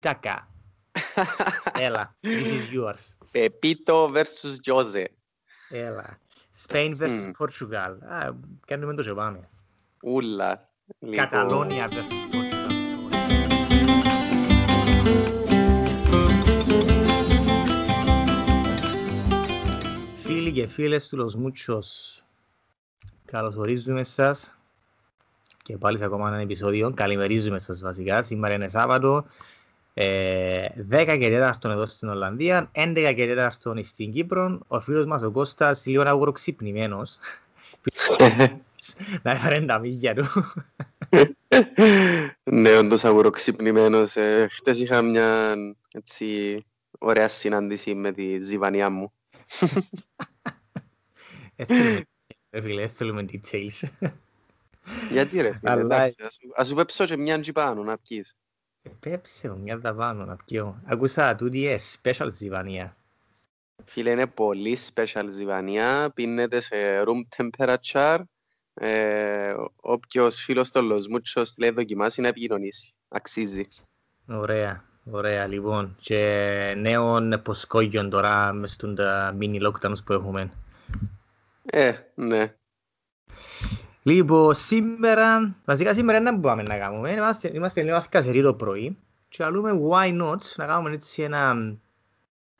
Τάκα. Έλα, this is yours. Πεπίτο versus Τζόζε. Έλα. Spain versus Μμμ. Portugal. Α, κάνουμε το και πάμε. Ούλα. Λοιπόν, Καταλόνια versus Portugal. Φίλοι και φίλες του Los Muchos, καλωσορίζουμε σας και πάλι σε ακόμα ένα επεισόδιο. Καλημερίζουμε σας βασικά. Σήμερα είναι Σάββατο, ε, 10 και 4 εδώ στην Ολλανδία, 11 και 4 στην Κύπρο. Ο φίλος μας ο Κώστας λίγο αγοροξυπνημένος. Να έφερε τα μύγια του. Ναι, όντως αγουροξυπνημένος. Ε, Χτες είχα μια έτσι ωραία συνάντηση με τη ζιβανιά μου. Ε, θέλουμε- ε, φίλε, ε, θέλουμε details. Γιατί ρε φίλε, Αλλά- εντάξει, ας σου- ας σου πέψω και μια τζι πάνω να πιείς. Ε, Πέψε μου, μια δαπάνω να πιω. Ακούσα τούτη ε, special ζιβανία. Φίλε, είναι πολύ special ζιβανία, πίνεται σε room temperature. Ε, όποιος φίλος των Los Muchos λέει δοκιμάσει να επικοινωνήσει. Αξίζει. Ωραία, ωραία λοιπόν. Και νέων ποσκόγιων τώρα μες στον τα mini lockdowns που έχουμε. Ε, ναι. Λοιπόν, σήμερα, βασικά σήμερα δεν μπορούμε να κάνουμε. Είμαστε, είμαστε λίγο καζεροί το πρωί και αλλούμε why not να κάνουμε έτσι ένα,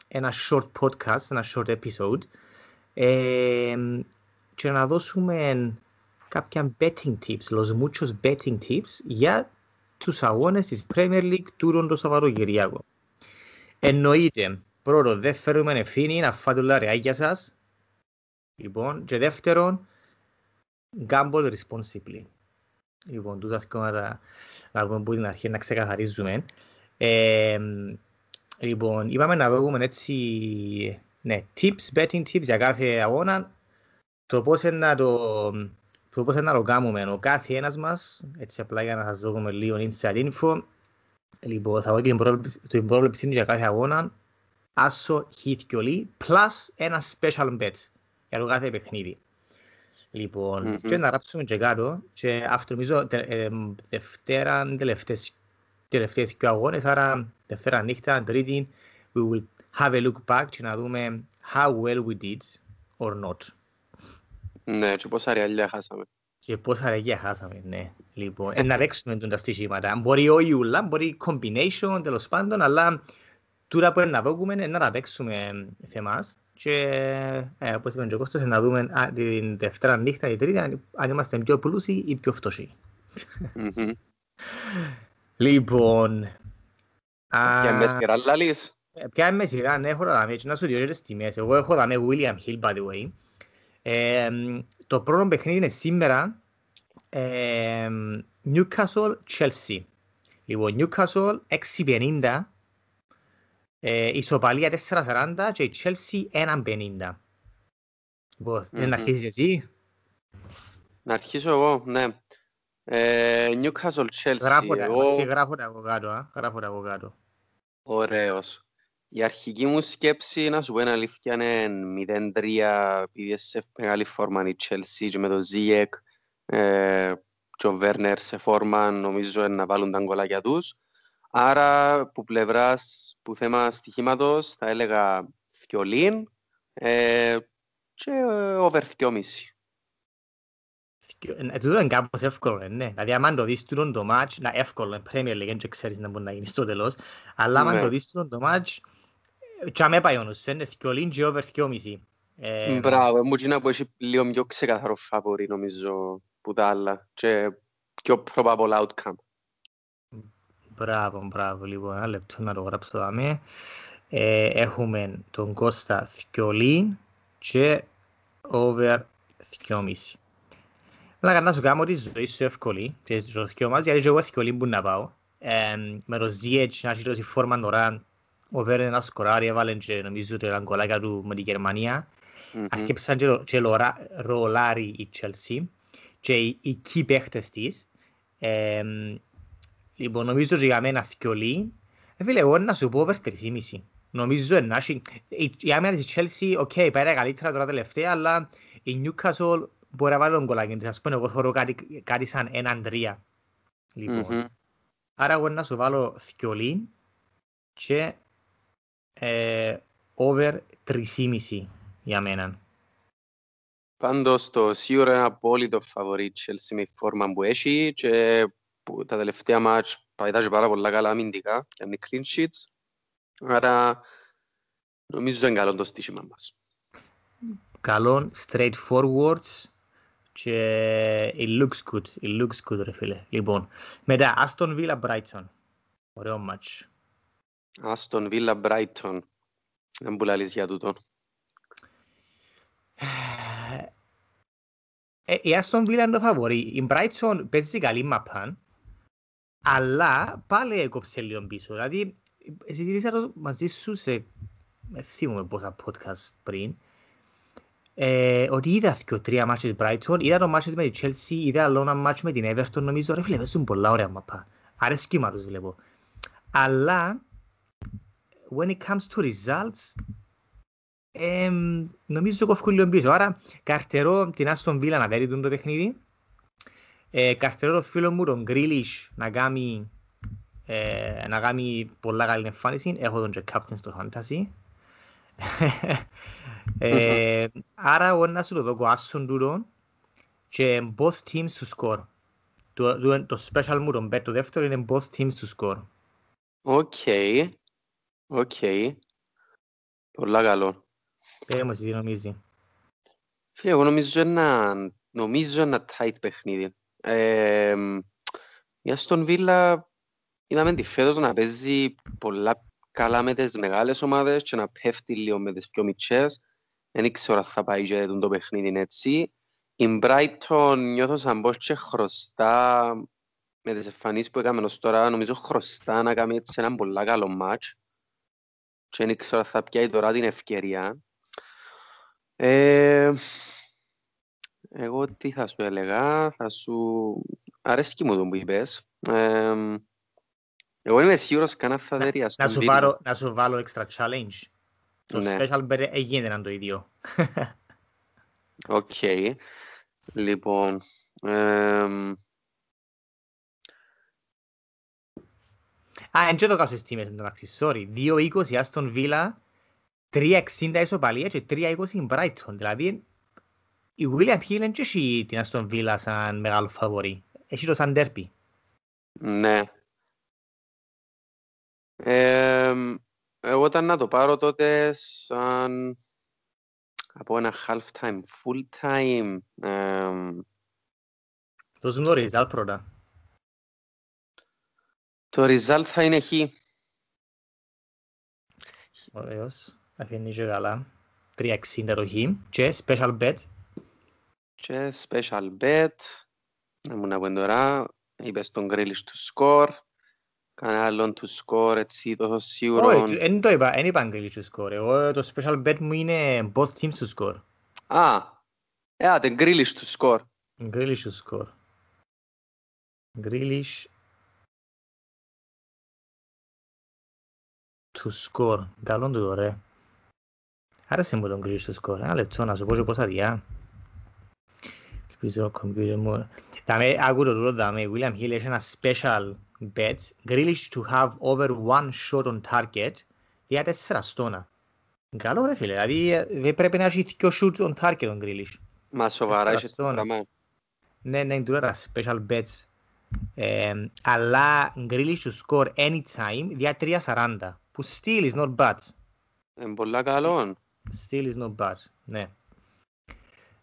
ένα short podcast, ένα short episode ε, και να δώσουμε κάποια betting tips, los muchos betting tips για τους αγώνες της Premier League τούρον το Σαββατοκυριακό. Εννοείται, πρώτο, δεν φέρουμε ευθύνη να φάτε όλα ρεάκια σας. Λοιπόν, και δεύτερον, gamble responsibly. Λοιπόν, τούτα σκόμματα να πούμε που την αρχή να ξεκαθαρίζουμε. Ε, λοιπόν, είπαμε να δούμε έτσι, ναι, tips, betting tips για κάθε αγώνα, το πώς είναι να το, το πώς είναι να το κάνουμε. Ο κάθε ένας μας, έτσι απλά για να σας δούμε λίγο inside info, λοιπόν, θα δω και την πρόβλεψη, την πρόβλεψη για κάθε αγώνα, άσο, hit και ολί, plus ένα special bet για το κάθε παιχνίδι. Λοιπόν, Μμμ. και να γράψουμε και κάτω και αυτό νομίζω τε, ε, Δευτέρα, είναι τελευταίες, τελευταίες δύο αγώνες, άρα Δευτέρα νύχτα, Τρίτη, we will have a look back και να δούμε how well we did or not. Ναι, και πόσα ρεαλιά χάσαμε. Και πόσα ρεγιά χάσαμε, ναι. Λοιπόν, ε, να παίξουμε τον τα στοιχήματα. Μπορεί όχι ούλα, μπορεί combination τέλος πάντων, αλλά τούρα που είναι να δούμε είναι να τα παίξουμε θεμάς. Και ε, όπως είπε και ο Κώστας, να δούμε α, την Δευτέρα νύχτα ή Τρίτη αν, αν είμαστε πιο πλούσιοι ή πιο φτωχοί. Μμμ. Λοιπόν, α, Και με σειρά λαλείς. ε, Ποια είναι σειρά, ναι, έχω δάμε, και να σου διορίζω τις τιμές. Εγώ έχω δάμε William Hill, by the way. Ε, το πρώτο παιχνίδι είναι σήμερα, ε, Newcastle Chelsea. Λοιπόν, Newcastle 6.50, ε, ισοπαλία 4.40 και η Chelsea 1.50. Λοιπόν, δεν Μμμ. αρχίσεις εσύ; Να αρχίσω εγώ, ναι. Ε, Newcastle Chelsea, Γράφω τα, εγώ εσύ, γράφω τα από κάτω, α, γράφω τα από κάτω. ωραίος. Η αρχική μου σκέψη, να σου πω την αλήθεια, είναι 0-3, επειδή σε μεγάλη φόρμα η Chelsea και με τον Ziyech ε, και ο Werner σε φόρμα, νομίζω να βάλουν τα γκολάκια τους. Άρα, που πλευράς, που θέμα στοιχήματος, θα έλεγα Φιολίν ε, και ε, over 2,5. Ε, τούτο είναι κάπως εύκολο, ε, ναι. Δηλαδή, άμα το δεις τούτο το μάτς, να εύκολο, είναι Premier League, δεν ξέρεις να μπορεί να γίνεις στο τέλος. Αλλά άμα Ναι. το δεις τούτο το μάτς, και αμέ πάει ο νους, σου, είναι θκιολίν και over 2,5. Ε, Μπράβο, μου γίνει που έχει λίγο πιο ξεκαθαρό φαβορί νομίζω που τα άλλα και πιο probable outcome. Μπράβο, μπράβο, λοιπόν, ένα λεπτό να το γράψω δάμε. Ε, έχουμε τον Κώστα θκιολίν και over 2,5. Να κάνω να σου κάνω τη ζωή σου εύκολη και το θκιό μας, γιατί και εγώ θκιολίν που να πάω. Ε, με το Ziyech να έχει τόση φόρμα τώρα, ο Βέρνερ να σκοράρει, έβαλε και νομίζω και τα γκολάκια του με τη Γερμανία. Μμμ. Αρκέψαν και, ρο- και λορα- ρολάρει η Chelsea και οι, οι key παίχτες της. Ε, λοιπόν, νομίζω και για μένα θκιολί. Ε, φίλε, εγώ να σου πω over 3,5. Νομίζω να έχει... η- Η άμυνα της Chelsea, OK, πάει τα καλύτερα τώρα τελευταία, αλλά η Newcastle μπορεί να βάλει το γκολάκι της. Ας πούμε, εγώ θεωρώ κάτι, κάτι σαν έναν τρία. Λοιπόν, Μμμ. άρα εγώ να σου βάλω θκιολί και ε, over 3,5 για μένα. Πάντως το σίγουρα είναι απόλυτο φαβορή Chelsea με η φόρμα που έχει και που τα τελευταία μάτς πάει πάρα πολλά καλά αμυντικά και είναι clean sheets. Άρα νομίζω είναι καλό το στήσιμα μας. Καλό, straightforward και it looks good, it looks good ρε φίλε. Λοιπόν, μετά Aston Villa Brighton. Ωραίο μάτς. Aston Villa Brighton. Δεν πουλάλεις για τούτο. Ε, η Aston Villa είναι το φαβορή. Η Brighton παίζει καλή μαπάν, αλλά πάλι έκοψε λίγο πίσω. Δηλαδή, συζήτησα το μαζί σου σε, δεν θυμούμαι πόσα podcast πριν, ε, ότι είδα και τρία μάτσες Brighton, είδα το μάτσες με τη Chelsea, είδα άλλο ένα μάτσο με την Everton, νομίζω, ρε φίλε, παίζουν πολλά ωραία μαπά. Αρέσκει μα τους βλέπω. Αλλά, when it comes to results, ε, νομίζω κόφκουν λίγο πίσω. Άρα, καρτερώ την Άστον Βίλα να δέρει το παιχνίδι. Ε, καρτερώ το φίλο μου, τον Γκρίλις, να κάνει, ε, να κάνει πολλά καλή εμφάνιση. Έχω τον και captain στο fantasy. ε, άρα, εγώ να σου το δώκω άσον τούτο και both teams to score. Το, το, το special μου, τον bet, το δεύτερο είναι both teams to score. OK. OK. Πολλά καλό. Πες μου εσύ τι νομίζεις; Φίλε, εγώ νομίζω ένα, νομίζω ένα tight παιχνίδι. Ε, η Αστον Βίλα είδαμε τη φέτος να παίζει πολλά καλά με τις μεγάλες ομάδες και να πέφτει λίγο με τις πιο μικρές. Δεν ήξερα αν θα πάει και το παιχνίδι έτσι. Η Brighton νιώθω σαν πως και χρωστά με τις εμφανίσεις που έκαμε ως τώρα, νομίζω χρωστά να κάνει έτσι ένα πολύ καλό μάτς και δεν ήξερα αν θα πιάει τώρα την ευκαιρία. Ε, εγώ τι θα σου έλεγα, θα σου... Αρέσκει μου το που είπες. Ε, εγώ είμαι σίγουρος κανένα θα δέρει να, να, σου βάλω, να σου βάλω extra challenge. Το ναι. special bet έγινε να το ίδιο. OK. Okay. Λοιπόν... Ε, Α, δεν το κάνω στις τιμές, εντάξει, sorry. 2-20 Άστον Βίλα 3.60 ισοπαλία και 3.20 Brighton. Δηλαδή, η William Hill δεν έχει την Aston Villa σαν μεγάλο φαβορή. Έχει το σαν τέρπι. Ναι. Ε, εγώ ήταν να το πάρω τότε σαν από ένα half time, full time. Ε, Δώσουν το result πρώτα. Το result θα είναι χ. Ωραίος. Αφήνει και καλά. 360 το χ. Και special bet. Και special bet. Να μου να πω τώρα. Είπες τον Grealish του σκορ. Κανένα άλλον του σκορ έτσι τόσο σίγουρο. Όχι, δεν το είπα. Δεν είπα Grealish του σκορ. Εγώ το special bet μου είναι both teams του σκορ. Α, ε, τον Grealish του σκορ. Grealish του σκορ. Grealish του σκορ. Καλό του το ρε. Άρεσε μου τον κρύο στο σκορ. Ένα λεπτό να σου πω και πόσα διά. Ελπίζω το κομπιούτερ μου. Δάμε, άκου το τούτο δάμε. William Hill έχει ένα special bet. Grealish to have over one shot on target για τέσσερα στόνα. Καλό ρε φίλε. Δηλαδή δεν πρέπει να έχει δυο shoot on target τον Grealish. Μα σοβαρά έχει το πράγμα. Ναι, ναι, τούτα special bets. Ε, αλλά Grealish to score anytime για 3.40 που still is not bad. Είναι πολλά καλό. Still is not bad, ναι.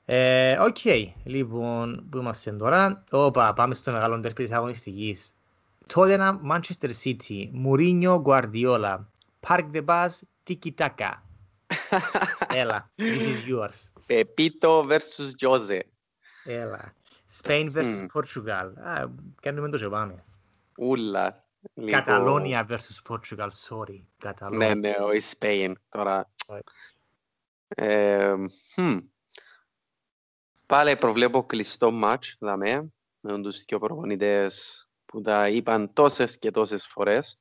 Ε, OK, okay. λοιπόν, που είμαστε τώρα. Όπα, πάμε στον μεγάλο ντέρπι της αγωνιστικής. Τότεναμ, Μάντσεστερ Σίτι, Μουρίνιο Γκουαρδιόλα, Park the bus, Τίκι Τάκα. Έλα, this is yours. Πεπίτο versus Τζόζε. Έλα, Σπέιν versus Πορτσουγάλ. Mm. Κάνουμε το και πάμε. Ούλα. Καταλόνια λίγο... versus Πορτσουγάλ, sorry. Καταλόνια. Ναι, ναι, όχι Σπέιν. Τώρα... Right. Ε, hmm. Πάλι προβλέπω κλειστό μάτς, δαμε, με τους δύο προπονητές που τα είπαν τόσες και τόσες φορές.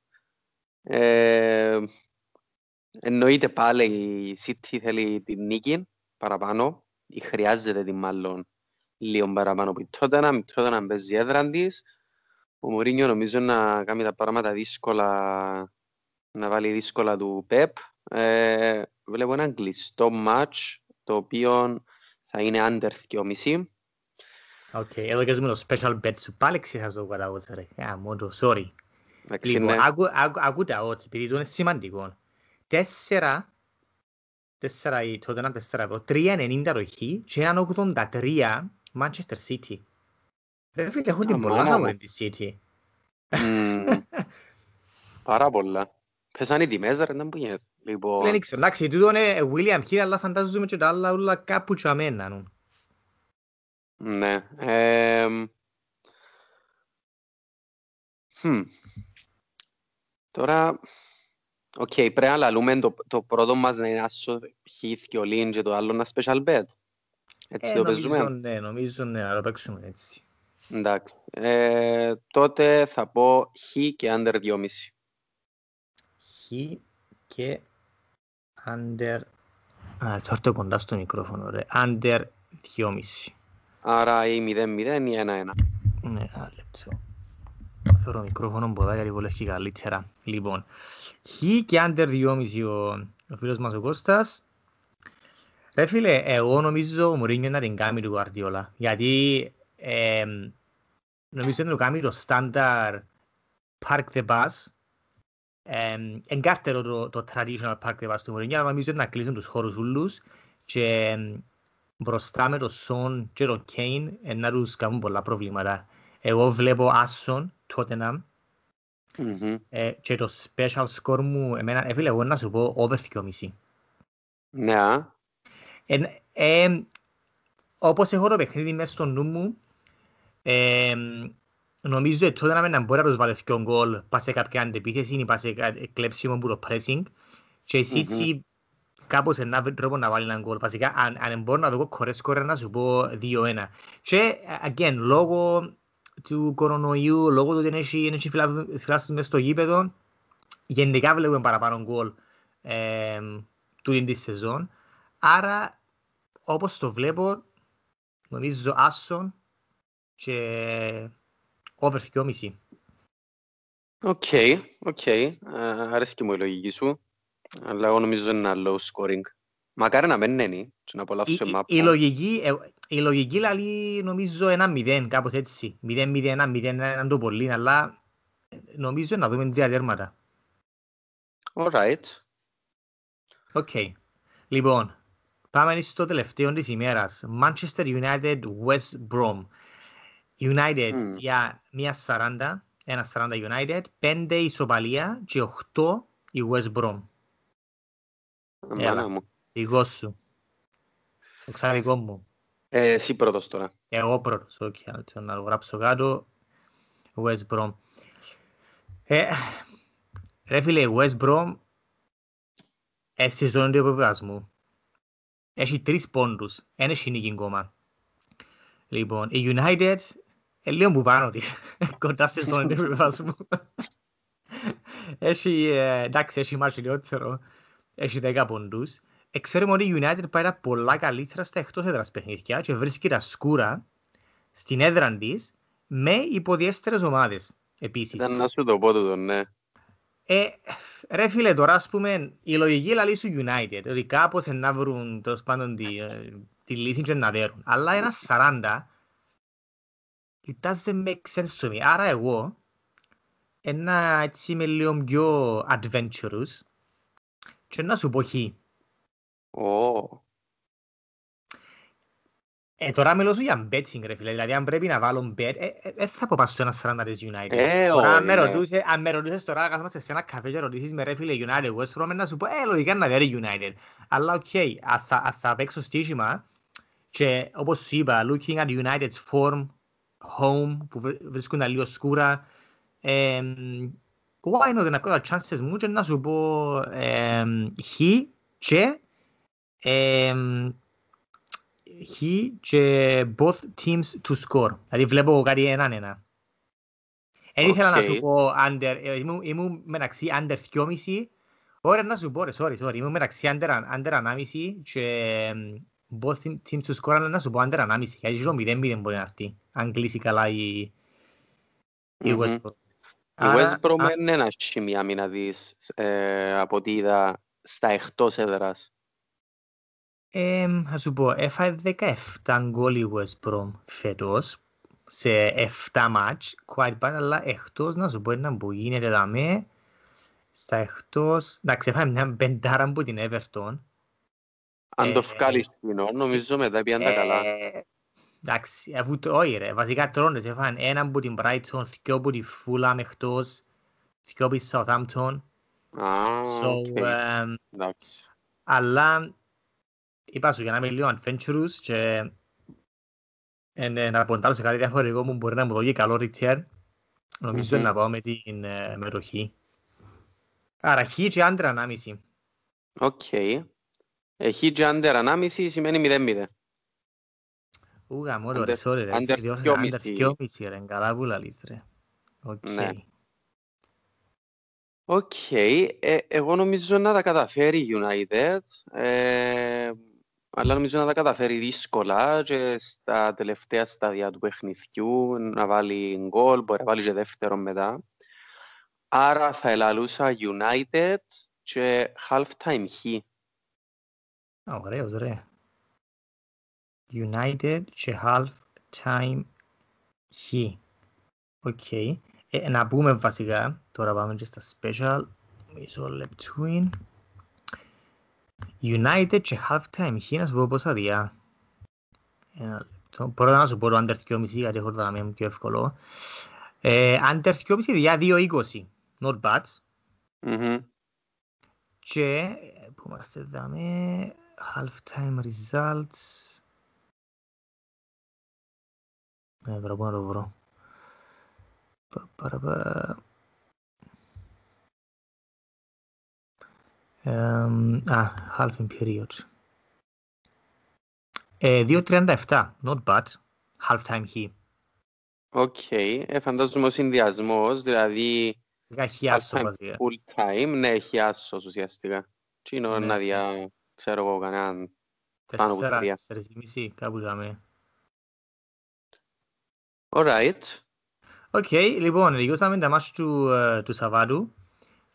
Ε, εννοείται πάλι η City θέλει την νίκη παραπάνω ή χρειάζεται την μάλλον λίγο παραπάνω από Τότεναμ, Τότεναμ παίζει έδραν της. Ο Μωρίνιο νομίζω να κάνει τα πράγματα δύσκολα να βάλει δύσκολα του Πεπ. Ε, βλέπω ένα κλειστό match το οποίο θα είναι under 2,5. OK, okay, εδώ και το special bet σου πάλι ξέχασα το καταγώς ρε. Yeah, μόνο, sorry. Εντάξει, Λοιπόν, ναι. άκου, άκου, άκου τα odds, επειδή το είναι σημαντικό. Τέσσερα, τέσσερα ή τότε ένα τέσσερα ευρώ, τρία ενενήντα το χ και έναν 83 Manchester City. Ρε φίλε, έχουν την Α, πολλά μάνα να μου. βρουν της City. Μμμ, Πάρα πολλά. Πέσαν οι τιμές ρε, δεν που γίνεται. Δεν Λοιπόν, ξέρω, εντάξει, τούτο είναι William Hill, αλλά φαντάζομαι και τα άλλα όλα κάπου τσαμένα. νου. ναι. εμ, χμ. Τώρα, οκ, πρέπει να λαλούμε το, το πρώτο μας να είναι άσο χ και ο Λίν και το άλλο να special bet. Έτσι Ε, το νομίζω, παίζουμε. ναι, νομίζω ναι, να το παίξουμε έτσι. Εντάξει. Ε, τότε θα πω χ και under 2,5. Χ και under... Α, θα έρθω κοντά στο μικρόφωνο, ρε. Under 2,5. Άρα ή 0-0 ή 1-1. Ναι, ένα λεπτό. Φέρω μικρόφωνο μποδά γιατί βολεύει καλύτερα. Λοιπόν, χ και under 2,5 ο, ο φίλος μας ο Κώστας. Ρε φίλε, εγώ νομίζω ο Μουρίνιο να την κάνει του Guardiola. Γιατί ε, νομίζω να το κάνει το standard park the bus. Ε, εγκάρτερο το, το traditional park the bus του Μουρίνιο, αλλά νομίζω να κλείσουν τους χώρους ούλους και ε, μπροστά με το Σον και το Κέιν ε, να τους κάνουν πολλά προβλήματα. Εγώ βλέπω Άσον, Tottenham Μμμ. ε, και το special score μου, εμένα, ε, φίλε, εγώ να σου πω over 2,5. Ναι, α. Ε, ε, όπως έχω το παιχνίδι μέσα στο νου μου, ε, νομίζω ότι τότε να μπορεί να τους βάλει δύο γκολ πας σε κάποια αντεπίθεση ή πας σε κα- κλέψιμο που το pressing και η City κάπως να βρει τρόπο να βάλει έναν γκολ. Βασικά, αν, αν μπορώ να δω κορές σκορ να σου πω 2-1. Και, again, λόγω του κορονοϊού, λόγω του ότι δεν έχει, δεν έχει φιλάθλους μέσα στο γήπεδο, γενικά βλέπουμε παραπάνω γκολ ε, του τη σεζόν. Άρα, όπως το βλέπω, νομίζω άσον και over 2,5. OK, OK. Ε, Αρέσκει μου η λογική σου. Αλλά εγώ νομίζω είναι ένα low scoring. Μακάρι να μην είναι και να Η, απολαύσω η, μάπα. η λογική, ε, η λογική λαλεί νομίζω ένα 0, κάπως έτσι. 0-0, 0-1 το πολύ, αλλά ε, νομίζω να δούμε τρία τέρματα. Alright. OK. Λοιπόν, πάμε στο τελευταίο της ημέρας. Manchester United West Brom. United Μμ. για μία 40, ένα 40 United, 5 ισοπαλία και 8 η West Brom. Μάνα μου. Δικό σου. Το ξαδικό μου. Ε, εσύ πρώτος τώρα. Εγώ πρώτος, OK, okay, να το γράψω κάτω. West Brom. Ε, ρε φίλε, West Brom στη ζώνη του υποβιβασμού. Έχει τρεις πόντους, ένα έχει νίκη ακόμα. Λοιπόν, η United ε, λίγο που πάνω της, κοντά στη ζώνη του υποβιβασμού. Έχει, ε, εντάξει, έχει μάτς λιότερο, έχει 10 πόντους. Ε, ξέρουμε ότι η United πάει τα πολλά καλύτερα στα εκτός έδρας παιχνίδια και βρίσκει τα σκούρα στην έδρα της με υποδιέστερες ομάδες επίσης. Ήταν να σου το πω τούτο, ναι. Ε, ρε φίλε, τώρα ας πούμε, η λογική λαλή σου United, ότι κάπως να βρουν τέλος πάντων τη, ε, τη λύση και να δέρουν. Αλλά ένα 40, it doesn't make sense to me. Άρα εγώ, ένα έτσι είμαι λίγο πιο adventurous και να σου πω χ. Ω, Ε, τώρα μιλώ σου για betting ρε φίλε, δηλαδή αν πρέπει να βάλω bet, ε, ε, δεν θα πω πάω στο ένα 40 της United. Ε, τώρα, αν όχι, με, ναι. ρωτούσε, αν με ρωτούσες τώρα, καθόμαστε σε ένα καφέ και ρωτήσεις με ρε φίλε United, West Brom, να σου πω, ε, λογικά να δέρει United. Αλλά OK, okay, αν θα, αν θα παίξω στοίχημα και όπως σου είπα, looking at United's form, home, που βρ- βρίσκουν τα λίγο σκούρα, ε, why not να κάνω τα chances; Μου και να σου πω ε, χ και ε, χ και both teams to score. Δηλαδή βλέπω κάτι έναν ένα. Δεν ήθελα να Οκ. σου πω under, ε, ήμουν, ήμουν μεταξύ under 2,5 Ωραία να σου πω ρε, sorry, sorry, ήμουν μεταξύ under, under 1,5 και εμ, both team- teams to score, αλλά να σου πω under 1,5 γιατί το 0-0 μπορεί να έρθει, αν κλείσει καλά η, η Μμμ. West Brom. Η West Brom είναι ένα σημείο άμυνα της, ε, από ό,τι είδα, στα εκτός έδρας. Ε, θα σου πω, έφαγε 17 γκολ η West Brom φέτος σε 7 μάτς, quite bad, αλλά εκτός να σου πω ένα που γίνεται δαμέ, στα εκτός, εντάξει, έφαγε μια πεντάρα από την Everton. Αν το βγάλεις κοινό, νομίζω μετά πιάνε τα καλά. Εντάξει, αφού το όχι ρε, βασικά τρώνες, έφαγαν ένα από την Brighton, δυο από τη Fulham εκτός, δυο από τη Southampton. Α, So, OK. um, Εντάξει. αλλά είπα σου για να είμαι λίγο adventurous και ε, ναι, να ποντάρω σε κάτι διαφορετικό μου μπορεί να μου δώσει καλό return. Νομίζω Μμμ. να πάω με την ε, με το χ. Άρα χ και under ενάμιση. Οκ. Έχει και under 1,5 σημαίνει 0-0. Ου γαμώ το Under- ρε, sorry ρε, under έτσι διόρθωσα, δυόμιση. under δυόμιση ρε, καλά που λαλείς ρε. Οκ. Ναι. Οκ. Ε, εγώ νομίζω να τα καταφέρει η United. Ε, αλλά νομίζω να τα καταφέρει δύσκολα και στα τελευταία στάδια του παιχνιδιού να βάλει γκολ, μπορεί να βάλει και δεύτερο μετά. Άρα θα ελαλούσα United και half-time χ. Α, ωραίος ρε. United και half time χ. Οκ. Ε, να πούμε βασικά, τώρα πάμε και στα special. Μισό λεπτούιν. United και half time χ, να σου πω πόσα διά. Ένα λεπτό. Πρώτα να σου πω το under 2,5 γιατί έχω το δάμε πιο εύκολο. Ε, under 2,5 διά 2,20. Not bad. Μμμ. Και ε, που είμαστε δάμε halftime results. Ναι, τώρα πού να το βρω. Πα, παρα, πα. Εμ, α, half period. Ε, 2.37, not bad. Halftime χ. Οκ. Ε, φαντάζομαι ο συνδυασμός, δηλαδή Λίγα χι άσο half-time βασικά. full time, ναι, έχει άσος ουσιαστικά. Τι είναι Ναι. να δια, ξέρω εγώ, κανέναν πάνω από Τέσσερα, τρία. τέσσερις και μισή, κάπου δάμε. Alright. OK, λοιπόν, τελειώσαμε τα μάτς του, ε, του Σαββάτου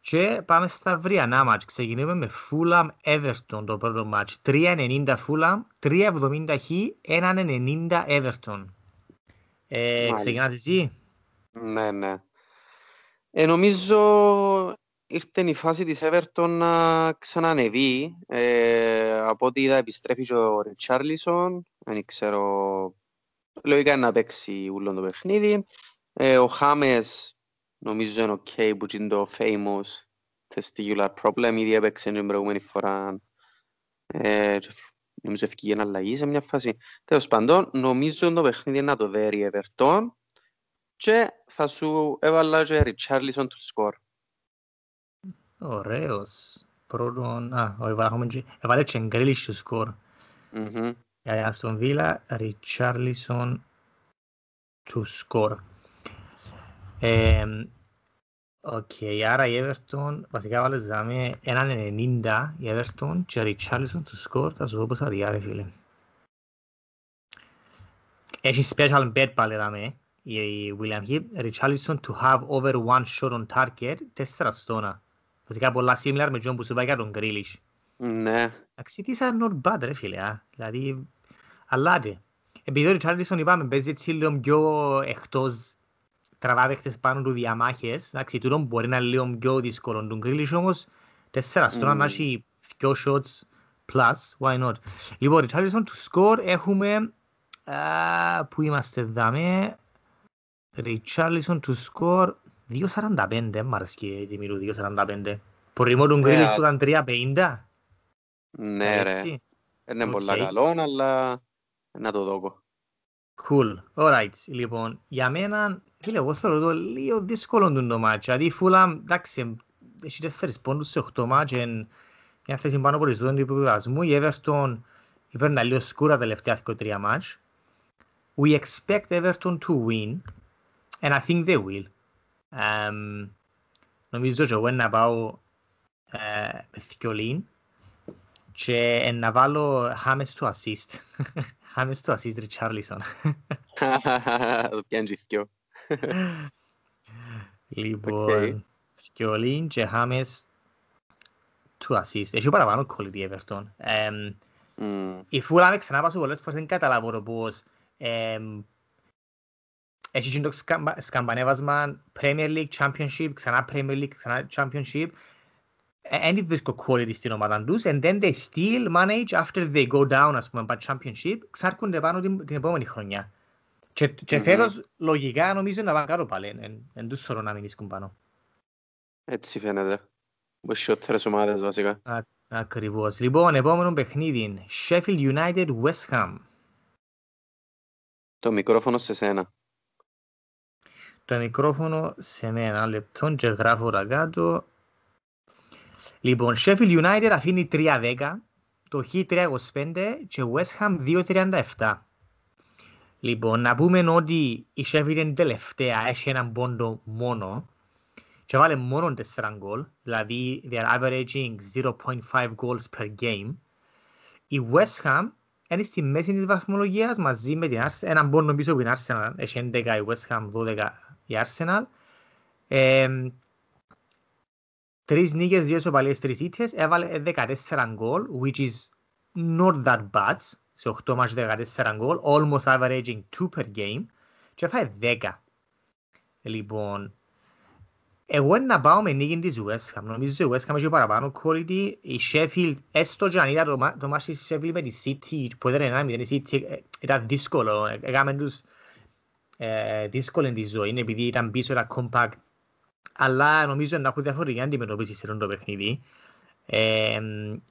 και πάμε στα αυριανά μάτς. Ξεκινούμε με Fulham Everton το πρώτο μάτς. 3.90 Fulham, 3.70 Χ, 1.90 Everton. Ε, Μάλιστα. ξεκινάς εσύ; Ναι, ναι. Ε, νομίζω ήρθε η φάση της Everton να ξανανεβεί. Ε, από ό,τι είδα επιστρέφει και ο Ριτσάρλισον. Δεν ξέρω. Λογικά είναι να παίξει ούλον το παιχνίδι. Ε, ο Χάμες νομίζω είναι ok που είναι το famous testicular problem. Ήδη έπαιξε την προηγούμενη φορά. Ε, και φ- νομίζω εφκήκε να αλλάξει σε μια φάση. Τέλος πάντων, νομίζω το παιχνίδι να το δέρει η Everton και θα σου έβαλα και Ριτσάρλισον του σκορ. Ωραίος. Πρώτον, α, όχι, βάλαμε και- έβαλε και Γκρίλις στο σκορ. Μμμ. Για Αστον Βίλα, Ριτσάρλισον του σκορ. Ε, Οκ, άρα η Everton, βασικά βάλες δάμε έναν 90 η Everton και Ριτσάρλισον του σκορ, θα σου πω πόσα διά ρε φίλε. Έχει special bet πάλι δάμε, η William Heap, Ριτσάρλισον to have over one shot on target, τέσσερα στόνα. Βασικά πολλά similar με τον που σου πάει για τον Grealish. Ναι. Εντάξει, τι σαν not bad ρε φίλε, α. δηλαδή, αλλάτε. Επειδή ο Ριτσάρλισον είπαμε παίζει έτσι λίγο πιο εκτός τραβά παίχτες πάνω του διαμάχες, εντάξει, τούτο μπορεί να είναι λίγο πιο δύσκολο. Τον Γκρίλις όμως, τέσσερα στο 'να να Μμμ. έχει δυο shots plus, why not; Λοιπόν, Ριτσάρλισον του σκορ έχουμε, α, που είμαστε δαμέ, Ριτσάρλισον του σκορ 2.45, μ' αρέσει η τιμή του 2.45. Προτιμώ τον Ναι, Γκρίλις α- που ήταν 3.50. Ναι ρε. Έτσι. Είναι Οκ. πολλά καλό, αλλά να το δω. Cool. Alright. Λοιπόν, για μένα, φίλε, εγώ θεωρώ το λίγο δύσκολο του το μάτς. Δηλαδή η Fulham, εντάξει, έχει τέσσερις πόντους σε οχτώ μάτς, εν μια θέση πάνω από τη ζώνη του επιβιβασμού. Η Everton υπέρνα λίγο σκούρα τα τελευταία δύο τρία μάτς. We expect Everton to win, and I think they will. Um, νομίζω και εγώ να πάω ε, με θκιολίν και να βάλω Χάμες του assist. Χάμες του assist Richarlison. Το πιάνει και δυο. Λοιπόν, Σκιολίν και Χάμες του assist. Έχει παραπάνω quality Everton. Um, mm. Η Φούλα με ξανά πάσω πολλές φορές δεν καταλάβω το πώς um, έχει το σκαμπανέβασμα Premier League, Championship, ξανά Premier League, ξανά Championship. Δεν βρίσκω quality στην ομάδα τους and then they still manage after they go down ας πούμε, by Championship, ξάρκονται πάνω την, την επόμενη χρονιά. Και, και φέρος λογικά νομίζω να πάνε κάτω πάλι, εν τους σωρώ να μην ίσκουν πάνω. Έτσι φαίνεται. Μποσιότερες ομάδες βασικά. Α, ακριβώς. Λοιπόν, επόμενο παιχνίδι. Sheffield United West Ham. Το μικρόφωνο σε σένα. Το μικρόφωνο σε μένα. Λεπτό και γράφω τα κάτω. Λοιπόν, Sheffield United αφήνει 3-10, το Χ 3-25 και West Ham 2-37. Λοιπόν, να πούμε ότι η Sheffield είναι τελευταία, έχει έναν πόντο μόνο και βάλε μόνο 4 γκολ, δηλαδή they are averaging 0.5 goals per game. Η West Ham είναι στη μέση της βαθμολογίας μαζί με την Arsenal, έναν πόντο πίσω από την Arsenal, έχει 11 η West Ham, 12 η Arsenal. Ε, τρεις νίκες, δύο σοπαλίες, τρεις ήττες, έβαλε 14 γκολ, which is not that bad, σε 8 μάτς 14 γκολ, almost averaging 2 per game και έφαγε 10. Λοιπόν, εγώ να πάω με νίκη της West Ham. Νομίζω ότι η West Ham έχει παραπάνω quality. Η Sheffield, έστω και αν είδα το, το μάτς της Sheffield με τη City, που ήταν ένα μηδέν, η City ε, ήταν δύσκολο. Έκαμε τους ε, δύσκολη τη ζωή, επειδή ήταν πίσω, era compact. Αλλά νομίζω να έχουν διαφορετική αντιμετώπιση σε το παιχνίδι. Ε,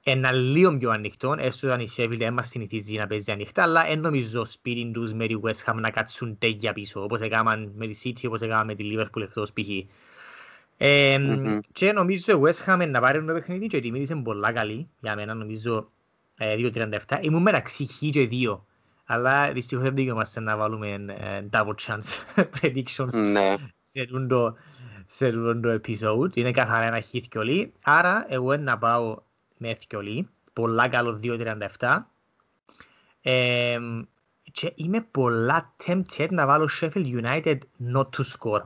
ένα λίγο πιο ανοιχτό, έστω όταν η Sheffield δεν μας συνηθίζει να παίζει ανοιχτά, αλλά δεν νομίζω σπίτι τους με τη West Ham να κάτσουν τέγια πίσω, όπως έκαναν με τη City, όπως έκαναν με τη Liverpool εκτός π.χ. Ε, mm-hmm. Και νομίζω η West Ham να πάρει το παιχνίδι και η τιμή της είναι πολλά καλή, για μένα νομίζω ε, 2-37. Ήμουν μεταξύ χ και 2, αλλά δυστυχώς δεν δικαιούμαστε να βάλουμε ε, double chance predictions ναι. σε το σε το επεισόδιο. Είναι καθαρά ένα χ θκιολί. Άρα εγώ να πάω με θκιολί. Πολλά καλό 2.37. Ε, και είμαι πολλά tempted να βάλω Sheffield United not to score.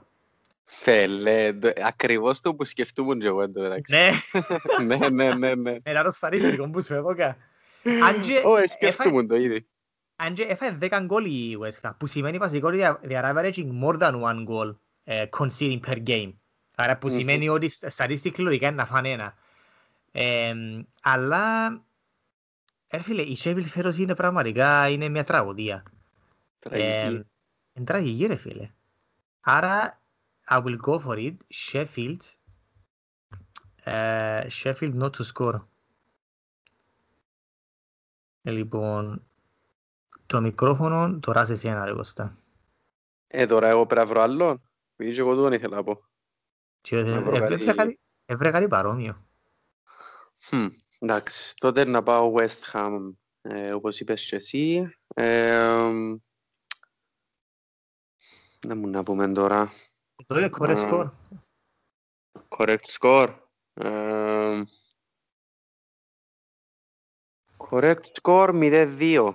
Θέλε, ακριβώς το που σκεφτούμε και εγώ εντωμεταξύ. Ναι. ναι, ναι, ναι, ναι. Ένα το στατιστικό που σου έδωκα. Ω, σκεφτούμε το ήδη. Αν και έφαγε 10 γκολ η West Ham, που σημαίνει βασικό ότι they are averaging more than one goal uh, conceding per game. Άρα που σημαίνει ότι στατιστικά λογικά είναι να φάνε ένα. Ε, αλλά, ρε φίλε, η Sheffield φέρος είναι πραγματικά είναι μια τραγωδία. Τραγική. Ε, είναι τραγική ρε φίλε. Άρα, I will go for it. Sheffield. Uh, Sheffield not to score. Ε, λοιπόν, το μικρόφωνο τώρα σε εσένα ρε Κώστα. Ε, τώρα εγώ πρέπει να βρω άλλον. Επειδή εγώ τον ήθελα να πω. Έβρε κάτι παρόμοιο. Εντάξει, τότε να πάω West Ham, ε, όπως είπες και εσύ. Ε, να μου να πούμε τώρα. Το είναι correct score. Correct score. Ε, correct score 0-2.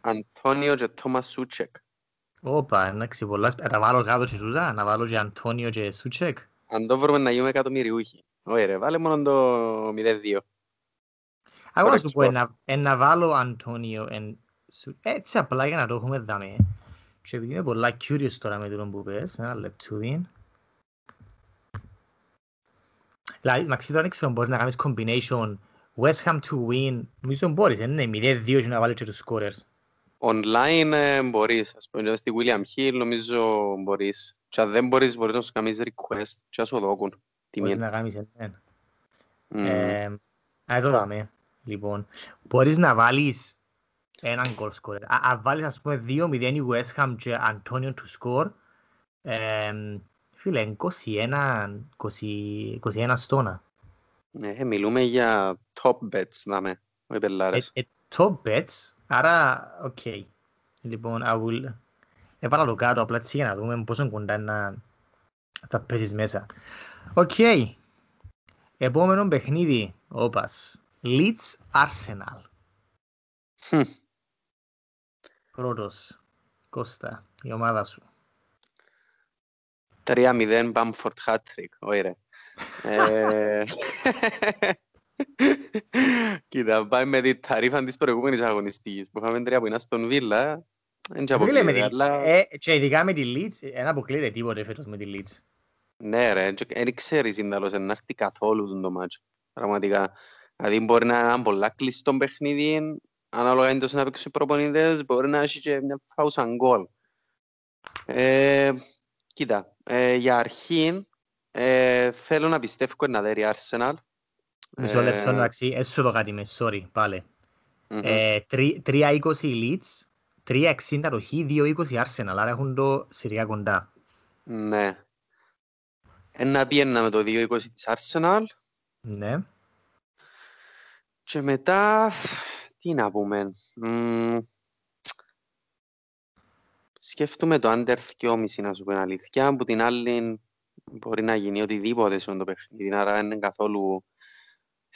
Αντώνιο και Τόμας Σούτσεκ. Όπα, εντάξει, πολλά σπέρα. Τα βάλω κάτω και τούτα, να βάλω και Αντώνιο και Σούτσεκ. Αν το βρούμε να γίνουμε εκατομμυριούχοι. Όχι ρε, βάλε μόνο το 0-2. Εγώ να σου πω, να βάλω Αντώνιο έτσι απλά για να το έχουμε δάμε. Και επειδή είμαι πολλά curious τώρα με τον που πες, ένα λεπτούδι. Δηλαδή, να ξέρεις τώρα ξέρω μπορείς να κάνεις combination West Ham to win. Νομίζω μπορείς, είναι 0-2 και να βάλεις και τους scorers. Online ε, μπορείς, ας πούμε, στη William Hill νομίζω μπορείς. Και αν δεν μπορείς, μπορείς να σου κάνεις request και να σου δώκουν. Μπορείς να κάνεις ένα. Ε, εδώ δαμέ, λοιπόν. Μπορείς να βάλεις έναν goal scorer. Αν βάλεις, ας πούμε, 2-0 η West Ham και Antonio to score, ε, φίλε, 21, 20, 21 στο 'να. Ναι, μιλούμε για top bets, δαμέ, όχι πελάρες. Ε, ε, top bets, Άρα, οκ. Okay. Λοιπόν, I will... Έβαλα το κάτω απλά έτσι για να δούμε πόσο κοντά να θα πέσεις μέσα. Οκ. Okay. Επόμενο παιχνίδι, όπα. Leeds Arsenal. Hm. Πρώτος. Κώστα, η ομάδα σου. 3-0 Bamford hat-trick. Όχι ρε. Ε, Κοίτα, πάει με την ταρίφα της προηγούμενης αγωνιστικής που είχαμε τρία που είναι στον Βίλα. Δεν και Φίλε, με αποκλείεται, τη- αλλά... ε, Και ειδικά με τη Leeds, δεν αποκλείεται τίποτε φέτος με τη Leeds. Ναι ρε, δεν ξέρεις είναι να έρθει καθόλου το μάτσο. Πραγματικά. Δηλαδή μπορεί να είναι ένα πολλά κλειστό παιχνίδι, ανάλογα είναι τόσο να παίξουν οι προπονητές, μπορεί να έχει και μια φάουσα γκολ. Ε, κοίτα, ε, για αρχή ε, θέλω να πιστεύω να δέρει η Arsenal. Μισό λεπτό Ε, εντάξει, έσου το κάτι μες, sorry, πάλι. μμμ. Ε, τρι- 3-20 η Leeds, 3-60 το Χ, 2-20 Arsenal, άρα έχουν το σειριά κοντά. Ναι. Ένα πιένα με το 2-20 της Arsenal Ναι. και μετά, τι να πούμε, Μμμ, σκέφτομαι το under 2,5 να σου πω την αλήθεια, από την άλλη μπορεί να γίνει οτιδήποτε σε αυτό το παιχνίδι, άρα δεν είναι καθόλου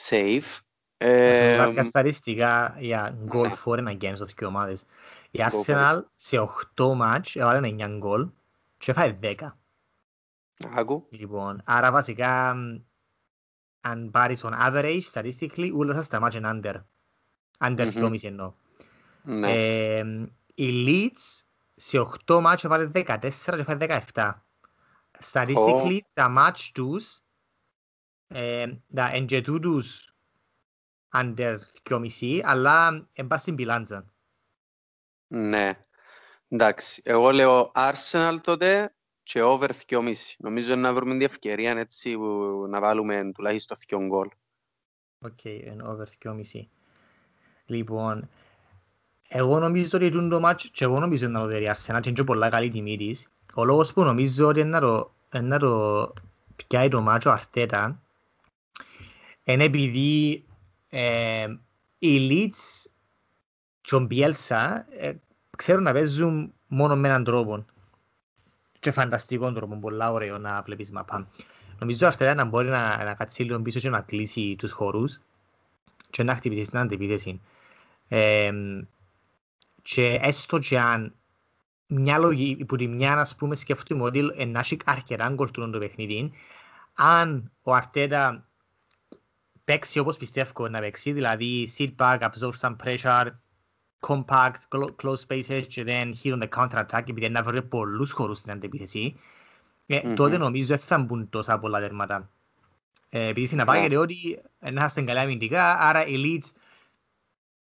safe. Ε, Έχουμε κάποια στατιστικά για goal ναι. for and against το δύο ομάδες. Η Go for Arsenal σε 8 μάτς έβαλε 9 γκολ και έφαγε 10. άκου, Λοιπόν, άρα βασικά μ, αν πάρεις on average, statistically, όλα σας τα μάτς είναι under. Under Μμμ. 2,5 εννοώ. ναι, Ε, η Leeds σε 8 μάτς έβαλε 14 και έφαγε 17. Statistically, τα ματς τους, ε, τα εν και τούτους under 2,5, αλλά εν πας στην πιλάντζα. ναι. Εντάξει, εγώ λέω Arsenal τότε και over 2,5. Νομίζω να βρούμε την ευκαιρία έτσι που να βάλουμε τουλάχιστον 2 γκολ. Οκ, εν over 2,5. Λοιπόν, εγώ νομίζω ότι τούτο το ματς και εγώ νομίζω να το δέρει η Arsenal και είναι και πολλά καλή τιμή της. Ο λόγος που νομίζω ότι είναι να το, είναι να το πιάει το μάτς ο Αρτέτα είναι επειδή ε, οι Leeds και ο Μπιέλσα ε, ξέρουν να παίζουν μόνο με έναν τρόπο και φανταστικό τρόπο, πολλά ωραίο να βλέπεις μαπά. Νομίζω ο Αρτέτα να μπορεί να, να κάτσει λίγο πίσω και να κλείσει τους χώρους και να χτυπήσει στην αντεπίθεση. Ε, και έστω και αν μια λογική, που τη μια ας πούμε σκέφτομαι ότι ε, να έχει αρκετά γκολ του το παιχνίδι, αν ο Αρτέτα παίξει όπως πιστεύω να παίξει, δηλαδή sit back, absorb some pressure, compact, clo- close spaces και then hit on the counter attack επειδή να βρει πολλούς χώρους στην αντεπίθεση, ε, Μμμ. τότε νομίζω δεν θα μπουν τόσα πολλά τέρματα. Ε, επειδή συναπάγεται ότι ε, να είστε καλά αμυντικά, άρα η Leeds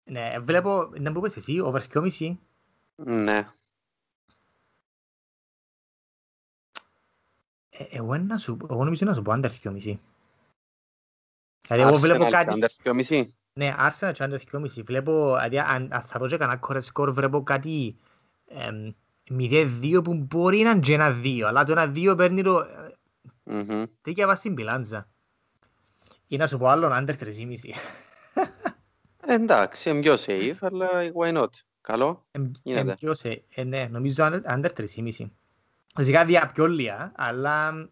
ναι, βλέπω, να μου πεις εσύ, over 2,5. Ναι. Εγώ, να σου, εγώ νομίζω να σου πω under 2,5. Δηλαδή εγώ βλέπω Arsenal κάτι, και under 2,5. ναι, Arsenal και under 2,5. Βλέπω, δηλαδή αν, αν θα δω και κανένα correct score, βλέπω κάτι εμ, 0-2 που μπορεί να είναι και ένα 2, αλλά το ένα 2 παίρνει το ε, Μμμ. τέτοια βάση στην πιλάντζα. Ή να σου πω άλλον under 3,5. Ε, Εντάξει, είναι πιο safe, αλλά why not. Καλό. Εμ- Γίνεται. εμ ποιος, ε, ε, ναι, νομίζω under, under 3,5. Βασικά δια πιο λίγα, αλλά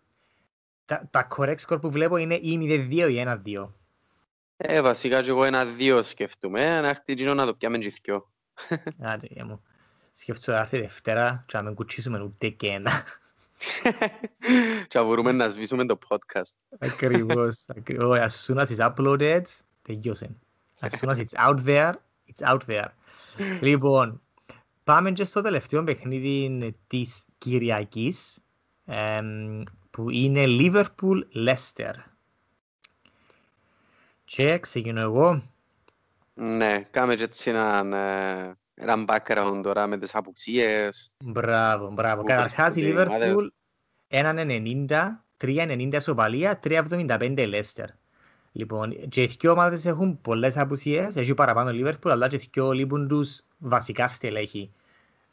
τα, τα correct score που βλέπω είναι ή 0-2 ή 1-2. Ε, βασικά και εγώ ένα-δύο σκεφτούμε, να έρθει εκείνο να το πιάμε και δυο. Άντε, για μου. Σκέφτομαι να έρθει Δευτέρα και να μην κουτσίσουμε ούτε και ένα. Και να μπορούμε να σβήσουμε το podcast. Ακριβώς. ακριβώς. As soon as it's uploaded, τελειώσε. As soon as it's out there, it's out there. Λοιπόν, πάμε και στο τελευταίο παιχνίδι της Κυριακής, εμ, που είναι Liverpool-Leicester. Και ξεκινώ εγώ. Ναι, κάμε και έτσι έναν, ε, έναν background τώρα με τις απουσίες. Μπράβο, μπράβο. Που Καταρχάς η βρίσκονται οι ομάδες. Liverpool έναν 90, 3,90 ισοπαλία, 3,75 Leicester. Λοιπόν, και οι δύο ομάδες έχουν πολλές απουσίες, έχει παραπάνω η Liverpool, αλλά και οι δύο λείπουν τους βασικά στελέχη.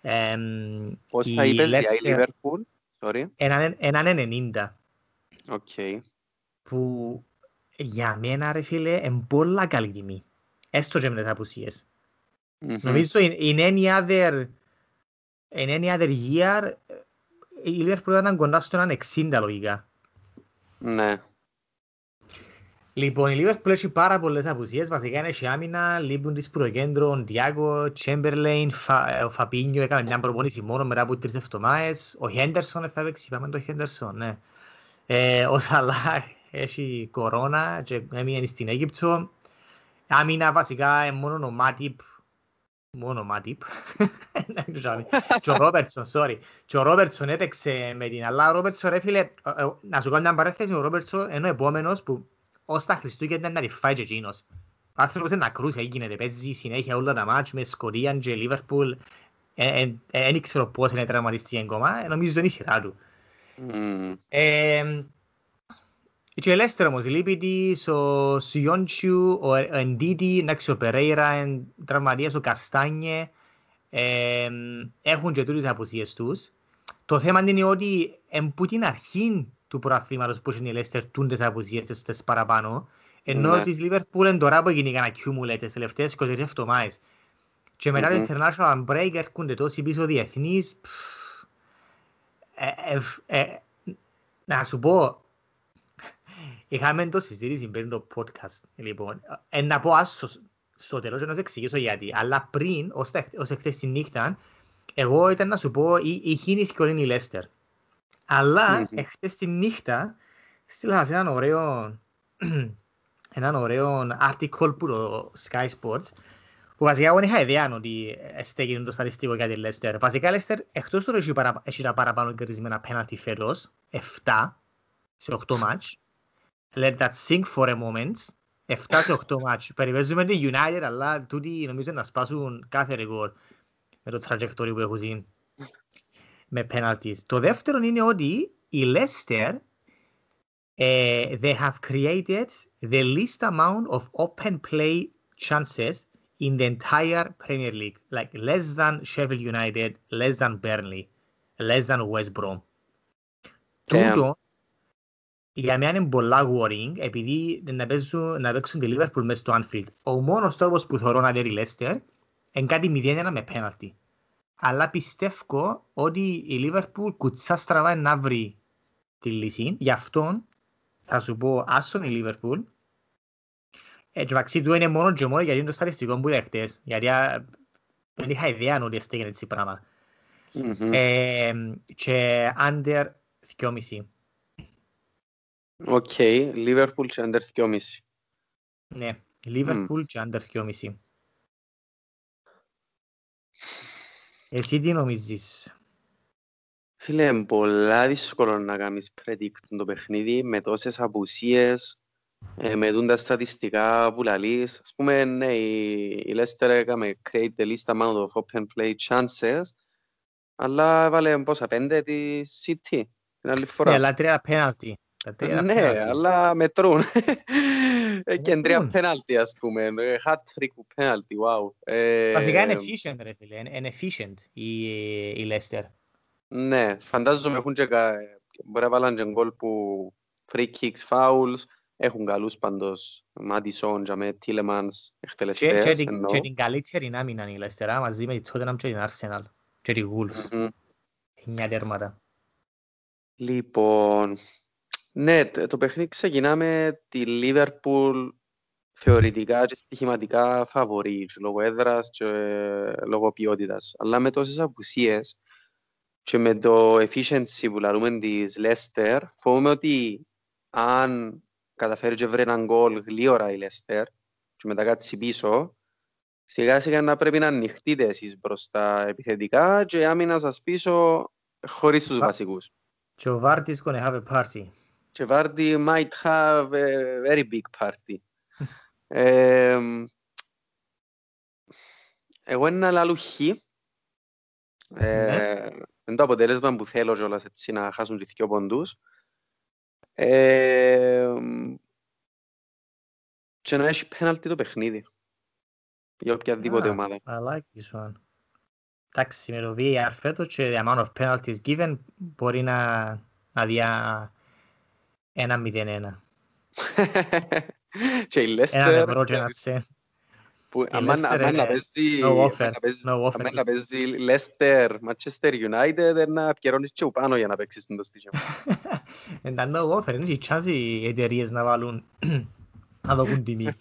Εμ, Πώς η θα είπες για η Leicester- Liverpool, sorry, Έναν, έναν 90, οκ. που για μένα ρε φίλε είναι πολλά καλή τιμή. Έστω και με τις απουσίες. Μμμ. Νομίζω in, in any other in any other year η Liverpool ήταν κοντά στο έναν 60 λογικά. Ναι, Λοιπόν, η Λίβερπουλ έχει πάρα πολλές απουσίες. Βασικά είναι σε άμυνα, λείπουν της προκέντρων, Διάκο, Τσέμπερλέιν, Φα... ο Φαπίνιο έκανε μια προπονήση μόνο μετά από τρεις εβδομάδες. Ο Χέντερσον θα παίξει, πάμε το Χέντερσον, ναι. Ε, ο Σαλάχ έχει κορώνα και έμεινε στην Αίγυπτο. Άμυνα βασικά είναι μόνο ο Μάτιπ, μόνο ο Μάτιπ. και ο Ρόμπερτσον, sorry. Και ο Ρόμπερτσον έπαιξε με την αλλά ο Ρόμπερτσον ρε φίλε, να σου κάνω μια παρέθεση, ο Ρόμπερτσον είναι ο επόμενος που ως τα Χριστούγεννα να ρηφάει και εκείνος. Ο άνθρωπος είναι ακρούς, έγινε, παίζει συνέχεια όλα τα μάτς με Σκοτίαν και Λίβερπουλ. Δεν ξέρω πώς είναι τραυματιστή ακόμα, νομίζω είναι η σειρά του. Και η Λέστερ όμως, λείπει της, ο Σιόντσιου, ο Εντίτη, εντάξει, ο Περέιρα, είναι τραυματίας, ο Καστάνιε, έχουν και τούτες αποσίες τους. Το θέμα είναι ότι που την αρχή του προαθλήματος που είναι η Λέστερ τούντες αποσίες τις παραπάνω, ενώ Ναι. της Λίβερπουλ είναι τώρα που γίνηκαν accumulate τις τελευταίες 23 εβδομάδες. Και μετά το Μμμ. international break έρχονται τόσοι πίσω διεθνείς. πφ, ε, ε, ε, Να σου πω, είχαμε το συζήτηση πριν το podcast. Λοιπόν, ε, να πω άσο στο τέλος και να σου εξηγήσω γιατί. Αλλά πριν, ως, τα- ως εχθές τη νύχτα, εγώ ήταν να σου πω, η, η χίνη και η Λέστερ. Αλλά Μμμ. εχθές τη νύχτα στείλα σε έναν ωραίο, έναν ωραίο article που το Sky Sports που βασικά εγώ δεν είχα ιδέα ότι στέκει το στατιστικό για τη Λέστερ. Βασικά η Λέστερ εκτός του έχει, παρα, έχει τα παραπάνω κερδισμένα πέναλτι φέτος, 7 σε 8 μάτς. Let that sink for a moment. 7 σε 8 μάτς. Περιπέζουμε την United, αλλά τούτοι νομίζω να σπάσουν κάθε ρεκόρ με το trajectory που έχουν zien με penalties. Το δεύτερο είναι ότι η Leicester ε, they have created the least amount of open play chances in the entire Premier League. Like less than Sheffield United, less than Burnley, less than West Brom. Damn. Τούτο για μένα είναι πολλά worrying επειδή να παίξουν, να παίξουν τη Liverpool μέσα στο Anfield. Ο μόνος τρόπος που θεωρώ να δέρει η Leicester είναι κάτι 0-1 με πέναλτι. Αλλά πιστεύω ότι η Liverpool κουτσά στραβά να βρει τη λύση. Γι' αυτό θα σου πω άσον η Liverpool. Ε, και μεταξύ του είναι μόνο και μόνο γιατί είναι το στατιστικό που είδα χτες. Γιατί α, δεν είχα ιδέα ότι έστεγε έτσι πράγμα. Μμμ. Ε, και under 2,5. Οκ, Liverpool και under 2,5. Ναι, Liverpool και under 2,5. Εσύ τι νομίζεις; Φίλε, είναι πολλά δύσκολο να κάνεις predict το παιχνίδι με τόσες απουσίες, ε, με τούντα στατιστικά που λαλείς. Ας πούμε, ναι, η, η Leicester έκαμε create the least amount of open play chances, αλλά έβαλε πόσα, πέντε τη City την άλλη Ναι, φορά. αλλά τρία πέναλτι. Τα τρία Ναι, πέναλτι. αλλά μετρούν. Ε, Και τρία Μετρούν. πέναλτι, ας πούμε. Ε, Hat-trick που πέναλτι, wow. Ε, Βασικά είναι efficient ρε φίλε, είναι- είναι efficient η, η Leicester. Ναι, φαντάζομαι έχουν και κα... μπορεί να βάλουν και γκολ που free kicks, fouls, έχουν καλούς πάντως, Μάντισον, Τζαμέ, Τίλεμανς, Και, εκτελεστές, και, την, εννοώ. και την καλύτερη άμυνα είναι η Leicester α, μαζί με τη Tottenham και την Arsenal. Και τη Wolves. Μμμ. Μια τέρματα. Λοιπόν, ναι, το το παιχνίδι ξεκινά με τη Liverpool θεωρητικά και στοιχηματικά φαβορή, και λόγω έδρας και ε, λόγω ποιότητας. Αλλά με τόσες απουσίες και με το efficiency που λαρούμε της Leicester, φοβούμαι ότι αν καταφέρει και βρει έναν γκολ γλίωρα η Leicester και μετά κάτσει πίσω, σιγά σιγά να πρέπει να ανοιχτείτε εσείς μπροστά επιθετικά και η άμυνας σας πίσω χωρίς τους Α. βασικούς. Και ο Βάρτις gonna have a party. Μπορεί might have a very big party. εγώ ένα. Είναι το αποτέλεσμα που θέλω κιόλας έτσι να χάσουν και δυο ποντούς. και να έχει πέναλτι το παιχνίδι. Για οποιαδήποτε ομάδα. I like this one. Εντάξει, με το VAR φέτος και the amount of penalties given μπορεί να, να δια, ένα-0-1. Και η Λέστερ... Ένα να παίζει Λέστερ, Manchester United, να πιερώνεις και πάνω για να παίξεις το στήχημα. Εντά no είναι και οι εταιρείες να βάλουν, να δοκούν τιμή.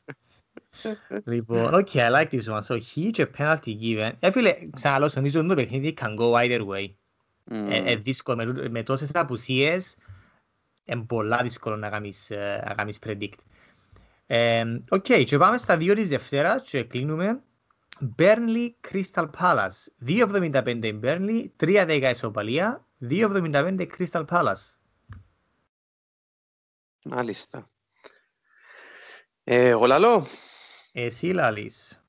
Λοιπόν, okay, I like this one. So, huge penalty given. Ε, Έφυλε, ξαναλώ, στον ίσο το παιχνίδι can go either way. Mm. Ε, ε είναι πολλά δύσκολο να κάνεις, να κάνεις predict. Οκ, okay, και πάμε στα δύο της Δευτέρας και κλείνουμε. Burnley Crystal Palace. 2.75 η Burnley, 3.10 ισοπαλία, 2.75 Crystal Palace. Μάλιστα. Ε, εγώ λαλώ. Εσύ λαλείς.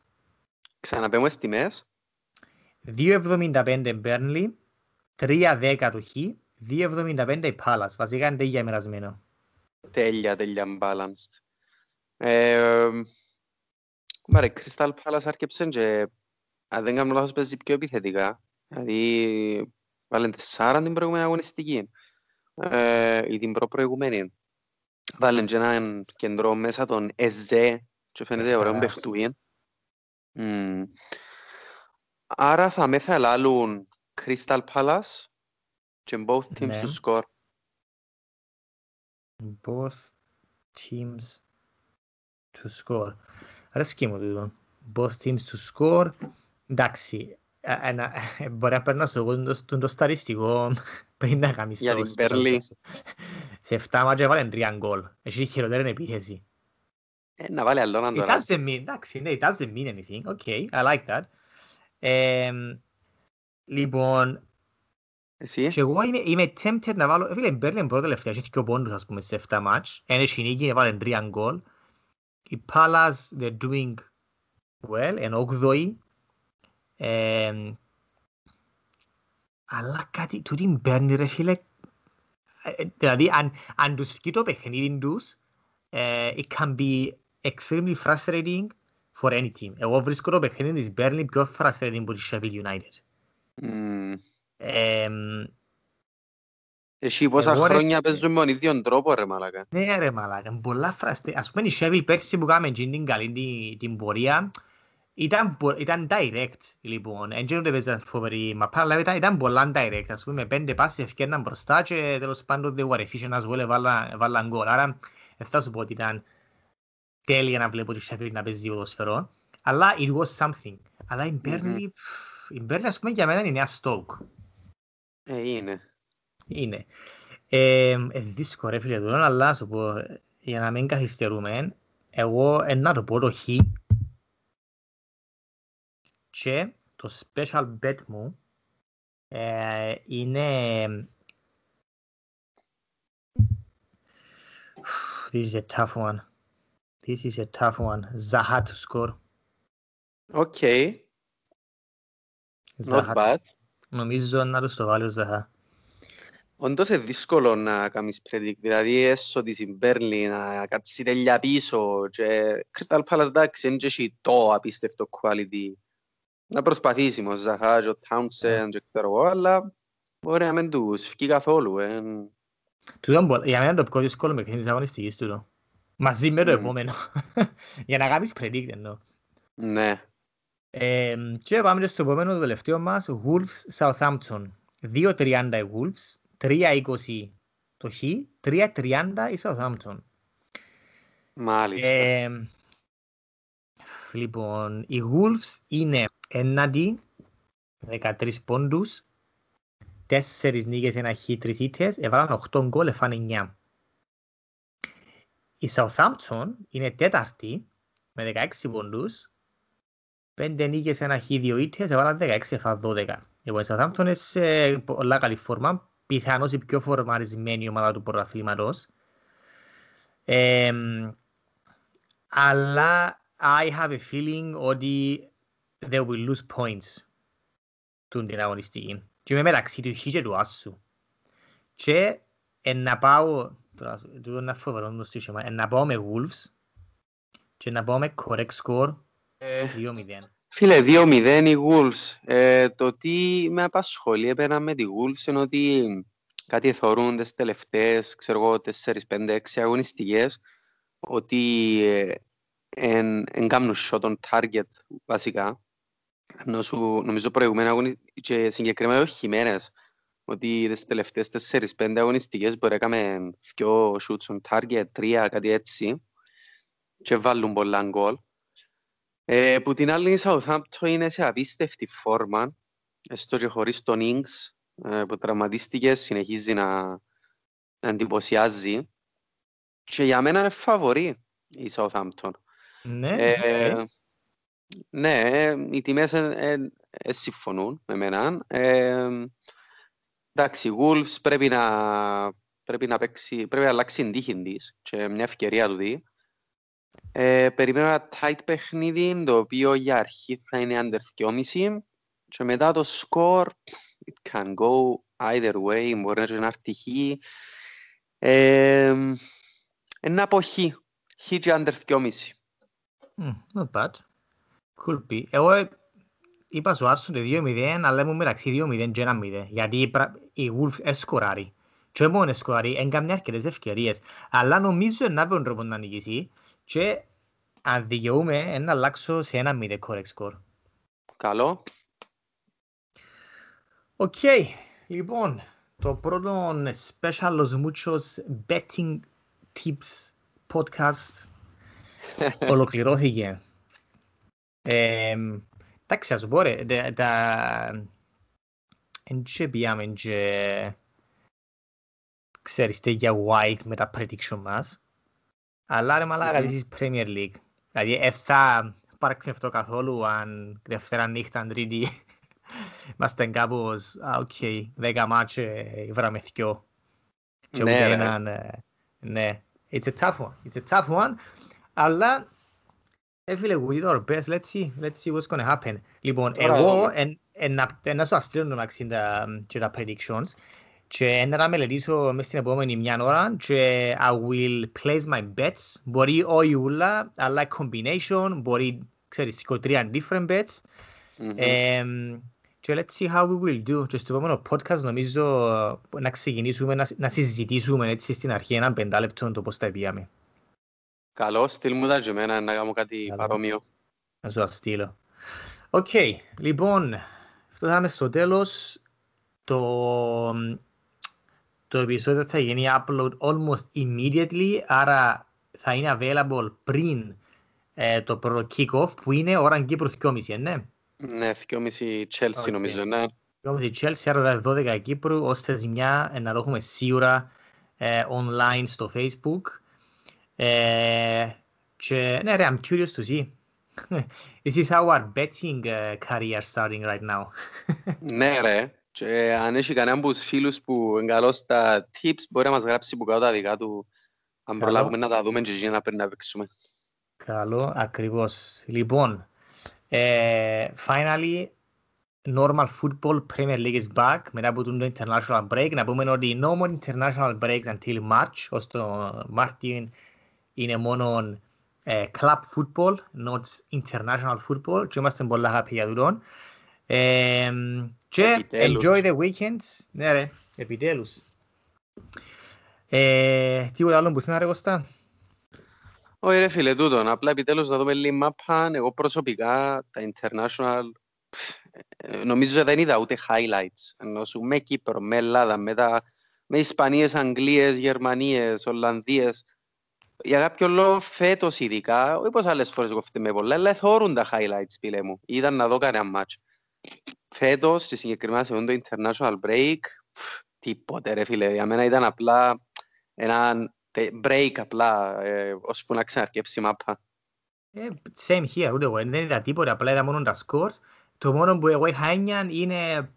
Ξαναπέμε στις τιμές. 2.75 Burnley, 3.10 το Χ, 2.75 η Palace. Βασικά είναι τέλεια μοιρασμένο. Τέλεια, τέλεια balanced. Ε, Μάρε, Crystal Palace άρκεψε και αν δεν κάνω λάθος παίζει πιο επιθετικά. Δηλαδή, βάλε τεσσάρα την προηγούμενη αγωνιστική ε, ή την προ-προηγούμενη. Βάλε και έναν κεντρό μέσα τον Εζέ και φαίνεται ωραίο παιχτούιν. Mm. Άρα θα με θα λάλλουν Crystal Palace και both teams ναι. to score. Both teams to score. Αρέσκει μου τούτο. Both teams to score. Εντάξει, μπορεί να περνά στο το σταριστικό πριν να κάνεις Για την Περλή. Σε 7 μάτια βάλει 3 γκολ. Έχει χειρότερη επίθεση. Ε, να βάλει άλλο να τώρα. It doesn't mean, εντάξει, ναι, it doesn't mean anything. Okay, I like that. Ε, λοιπόν, εσύ; Και εγώ είμαι, είμαι tempted να βάλω, φίλε, Μπέρλιν πρώτα τελευταία, έχει και πόντους, ας πούμε, σε 7 μάτς. Ένας συνήγη, βάλει 3 γκολ. Η Palace, they're doing well, εν 8η. Ε, αλλά κάτι, του την παίρνει ρε φίλε, ε, δηλαδή αν, αν τους φύγει το παιχνίδι τους, uh, it can be extremely frustrating for any team. Εγώ βρίσκω το παιχνίδι της Burnley πιο frustrating από της Sheffield United. Mm. Ε, εσύ πόσα Εγώ, χρόνια ρε... παίζουμε με τον ίδιο τρόπο ρε μαλάκα; Ναι ρε μαλάκα, πολλά φραστε. Ας πούμε η Sheffield πέρσι που κάναμε την καλή την, την πορεία ήταν, ήταν direct λοιπόν. Εν γίνονται παίζαν φοβερή μαπά, αλλά ήταν, ήταν πολλά direct. Ας πούμε πέντε πάσεις ευκαιρναν μπροστά και τέλος πάντων they were efficient as well, βάλαν γκολ. Άρα θα σου πω ότι ήταν τέλεια να βλέπω τη Sheffield να παίζει ποδοσφαιρό. Αλλά it was something. Αλλά η Burnley, mm-hmm. η Burnley ας πούμε για μένα είναι η νέα Stoke. Ε, είναι. Είναι. Ε, ε, δύσκολο ρε φίλε του, αλλά σου πω, για να μην καθυστερούμε, εγώ ε, να το πω το χ και το special bet μου ε, είναι This is a tough one. This is a tough one. Zaha to score. Okay. Not bad. Νομίζω να το στο βάλει ο Ζαχά. Όντως είναι δύσκολο να κάνεις predict, δηλαδή έσω της Μπέρλι να κάτσει τέλεια πίσω και Crystal Palace εντάξει είναι και το απίστευτο quality να προσπαθήσει ο Ζαχά και ο Townsend και ξέρω εγώ, αλλά μπορεί να μην τους φύγει καθόλου. Για μένα το πιο δύσκολο με της αγωνιστικής του. Μαζί με το επόμενο. Για να κάνεις predict εννοώ. Ναι. Και πάμε στο επόμενο το τελευταίο μας, Wolves Southampton. 2-30 οι Wolves. 3-20 το Χ, 3-30 η Southampton. Μάλιστα. Ε, λοιπόν, οι Wolves είναι έναντι 13 πόντους, 4 νίκες, ένα Χ, 3 ήττες, έβαλαν 8 γκολ, έφανε 9. Η Southampton είναι τέταρτη με 16 πόντους, 5 νίκες, ένα Χ, 2 ήττες, έβαλαν 16, έφανε 12. Λοιπόν, η Southampton είναι σε πολλά καλή φόρμα, πιθανώς η πιο φορμαρισμένη ομάδα του πρωταθλήματος. Ε, αλλά I have a feeling ότι they will lose points του την αγωνιστική. Και είμαι μεταξύ του Χ και του Άσου. Και να πάω, τούτο είναι φοβερό το στήσιμα, να πάω με Wolves και να πάω με correct score 2-0. Ε, Φίλε, 2-0 οι Wolves. Ε, το τι με απασχολεί έπαιρνα με τη Wolves είναι ότι κάτι θεωρούν τις τελευταίες, ξέρω εγώ, 4-5-6 αγωνιστικές, ότι εν, εν κάνουν shot on target βασικά. Ενώ σου, νομίζω προηγούμενα αγωνιστικές και συγκεκριμένα όχι χειμένες, ότι τις τελευταίες 4-5 αγωνιστικές μπορεί να κάνουμε 2 shoots on target, 3, κάτι έτσι. και βάλουν πολλά γκολ. Ε, που την άλλη η Southampton είναι σε απίστευτη φόρμα, έστω και χωρίς τον Ings ε, που τραυματίστηκε, συνεχίζει να, να εντυπωσιάζει και για μένα είναι φαβορή η Southampton. Ναι, Ε, ναι. ναι, ε, οι τιμές ε, ε, ε, συμφωνούν με μένα. Ε, εντάξει, η Wolves πρέπει να, πρέπει να παίξει, πρέπει να αλλάξει την τύχη της και μια ευκαιρία του δει. Ε, περιμένω ένα tight παιχνίδι, το οποίο για αρχή θα είναι under 2,5 και μετά το score, it can go either way, μπορεί να είναι ένα αρτυχή. Ε, ένα από χ, χ και under 2,5. Μμ, Not bad. Could be. Εγώ ε, είπα στο Άσον το 2-0, αλλά ήμουν μεταξύ 2-0 και 1-0. Γιατί η πρα- η Wolves εσκοράρει. Και μόνο εσκοράρει, εν κάμνει αρκετές ευκαιρίες. Αλλά νομίζω να βρουν τρόπο να νικήσει. Και αν δικαιούμαι, να αλλάξω σε 1-0 correct score. Καλό. Οκ, λοιπόν, το πρώτο special Los Muchos Betting Tips podcast ολοκληρώθηκε. Ε, εντάξει, ας πω ρε, τα- τα... Εν και πήγαμε και... Ξέρεις, τέτοια white με τα prediction μας. Αλλά ρε μαλάκα, Μμμ. this is Premier League. Δηλαδή, ε, θα υπάρξει αυτό καθόλου αν Δευτέρα νύχτα, Τρίτη Είμαστε κάπως, α, οκ, δέκα μάτσε, βράμε θκιο. Και Ναι, ούτε ρε. έναν, ε, ναι. It's a tough one, it's a tough one. Αλλά, ε, φίλε, we did our best, let's see, let's see what's gonna happen. Λοιπόν, Τώρα εγώ, δούμε. εν, εν, να- εν, να σου αστείλω το μεταξύ τα, και τα predictions και ένα να μελετήσω μες στην επόμενη μια ώρα και I will place my bets. Μπορεί όχι ούλα, αλλά combination, μπορεί, ξέρεις, δύο, τρία different bets. Μμμ. Εμ, και let's see how we will do. Και στο επόμενο podcast νομίζω ε, να ξεκινήσουμε να, να συζητήσουμε έτσι στην αρχή έναν πεντάλεπτο το πώς τα πήγαμε. Καλό, στείλ μου τα και εμένα να κάνω κάτι Καλό. παρόμοιο. Να σου τα στείλω. Οκ, λοιπόν, φτάσαμε στο τέλος. Το, το επεισόδιο θα γίνει upload almost immediately, άρα θα είναι available πριν ε, το πρώτο kick-off που είναι ώρα Κύπρου 2.30, ναι. Ναι, 2,5 Chelsea Οκ. νομίζω, ναι. Όμως η Chelsea άρα 12 Κύπρου, ώστε ζημιά ε, να το έχουμε σίγουρα ε, online στο Facebook. Ε, και ναι ρε, I'm curious to see. This is our betting uh, career starting right now; Ναι ρε, και αν έχει κανέναν από τους φίλους που είναι καλός στα tips μπορεί να μας γράψει που κάτω τα δικά του αν Καλό. προλάβουμε να τα δούμε και εκεί να πρέπει να παίξουμε. Καλό, ακριβώς. Λοιπόν, ε, finally, normal football Premier League is back μετά από το international break. Να πούμε ότι no more international breaks until March. Ως το Μάρτιο είναι μόνο ε, club football, not international football. Και είμαστε πολλά happy για τούτον. Ε, και Επιτέλους. enjoy the weekends. Ναι ρε, επιτέλους. Ε, τίποτα άλλο που είναι ρε Κωστά. Όχι ρε φίλε τούτον, απλά επιτέλους να δούμε λίγη μάπα. Εγώ προσωπικά τα international ε, νομίζω δεν είδα ούτε highlights. Ενώ σου με Κύπρο, με Ελλάδα, με, τα, με Ισπανίες, Αγγλίες, Γερμανίες, Ολλανδίες. Για κάποιο λόγο φέτος ειδικά, όχι πως άλλες φορές κοφτεί με πολλά, αλλά θόρουν τα highlights φίλε μου. Είδαν να δω κανένα match. Φέτος, και συγκεκριμένα σε αυτό το international break, πφ, τίποτε ρε φίλε. Για μένα ήταν απλά ένα τε- break απλά, ε, ώσπου να ξαναρκέψει η μάπα. Ε, Same here, ούτε εγώ. Δεν είδα τίποτα, απλά είδα μόνο τα scores. Το μόνο που εγώ είχα έννοια είναι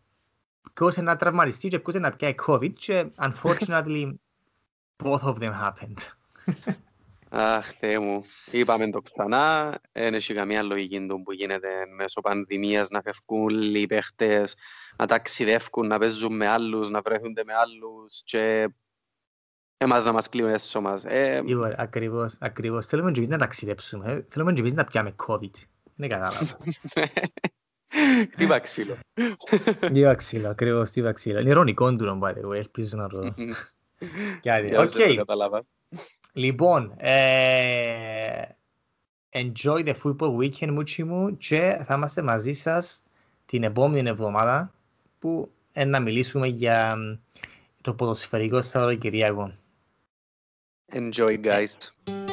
ποιος είναι να τραυματιστείς και ποιος είναι να πιάει COVID και unfortunately both of them happened. Αχ, Θεέ μου. Είπαμε το ξανά, δεν έχει καμία λογική το που γίνεται μέσω πανδημίας να φεύγουν οι παίχτες, να ταξιδεύουν, να παίζουν με άλλους, να βρίσκουνται με άλλους και εμάς να μας κλείουν έσω μας. Ε, Λοιπόν, ακριβώς, ακριβώς. Θέλουμε και εμείς να ταξιδέψουμε. ε. Θέλουμε και εμείς να πιάμεν COVID. Δεν κατάλαβα. Χτύπα ξύλο. Δύο ξύλο, ακριβώς, δύο ξύλο. Είναι ειρωνικό του, by the way, ελπίζω να το... Κάτι. Για όσους δεν το οκ. Κατάλαβα. Λοιπόν, ε, enjoy the football weekend, μούτσι μου, και θα είμαστε μαζί σας την επόμενη εβδομάδα που ε, να μιλήσουμε για μ, το ποδοσφαιρικό Σαββατοκυριακό. Enjoy, guys. Enjoy.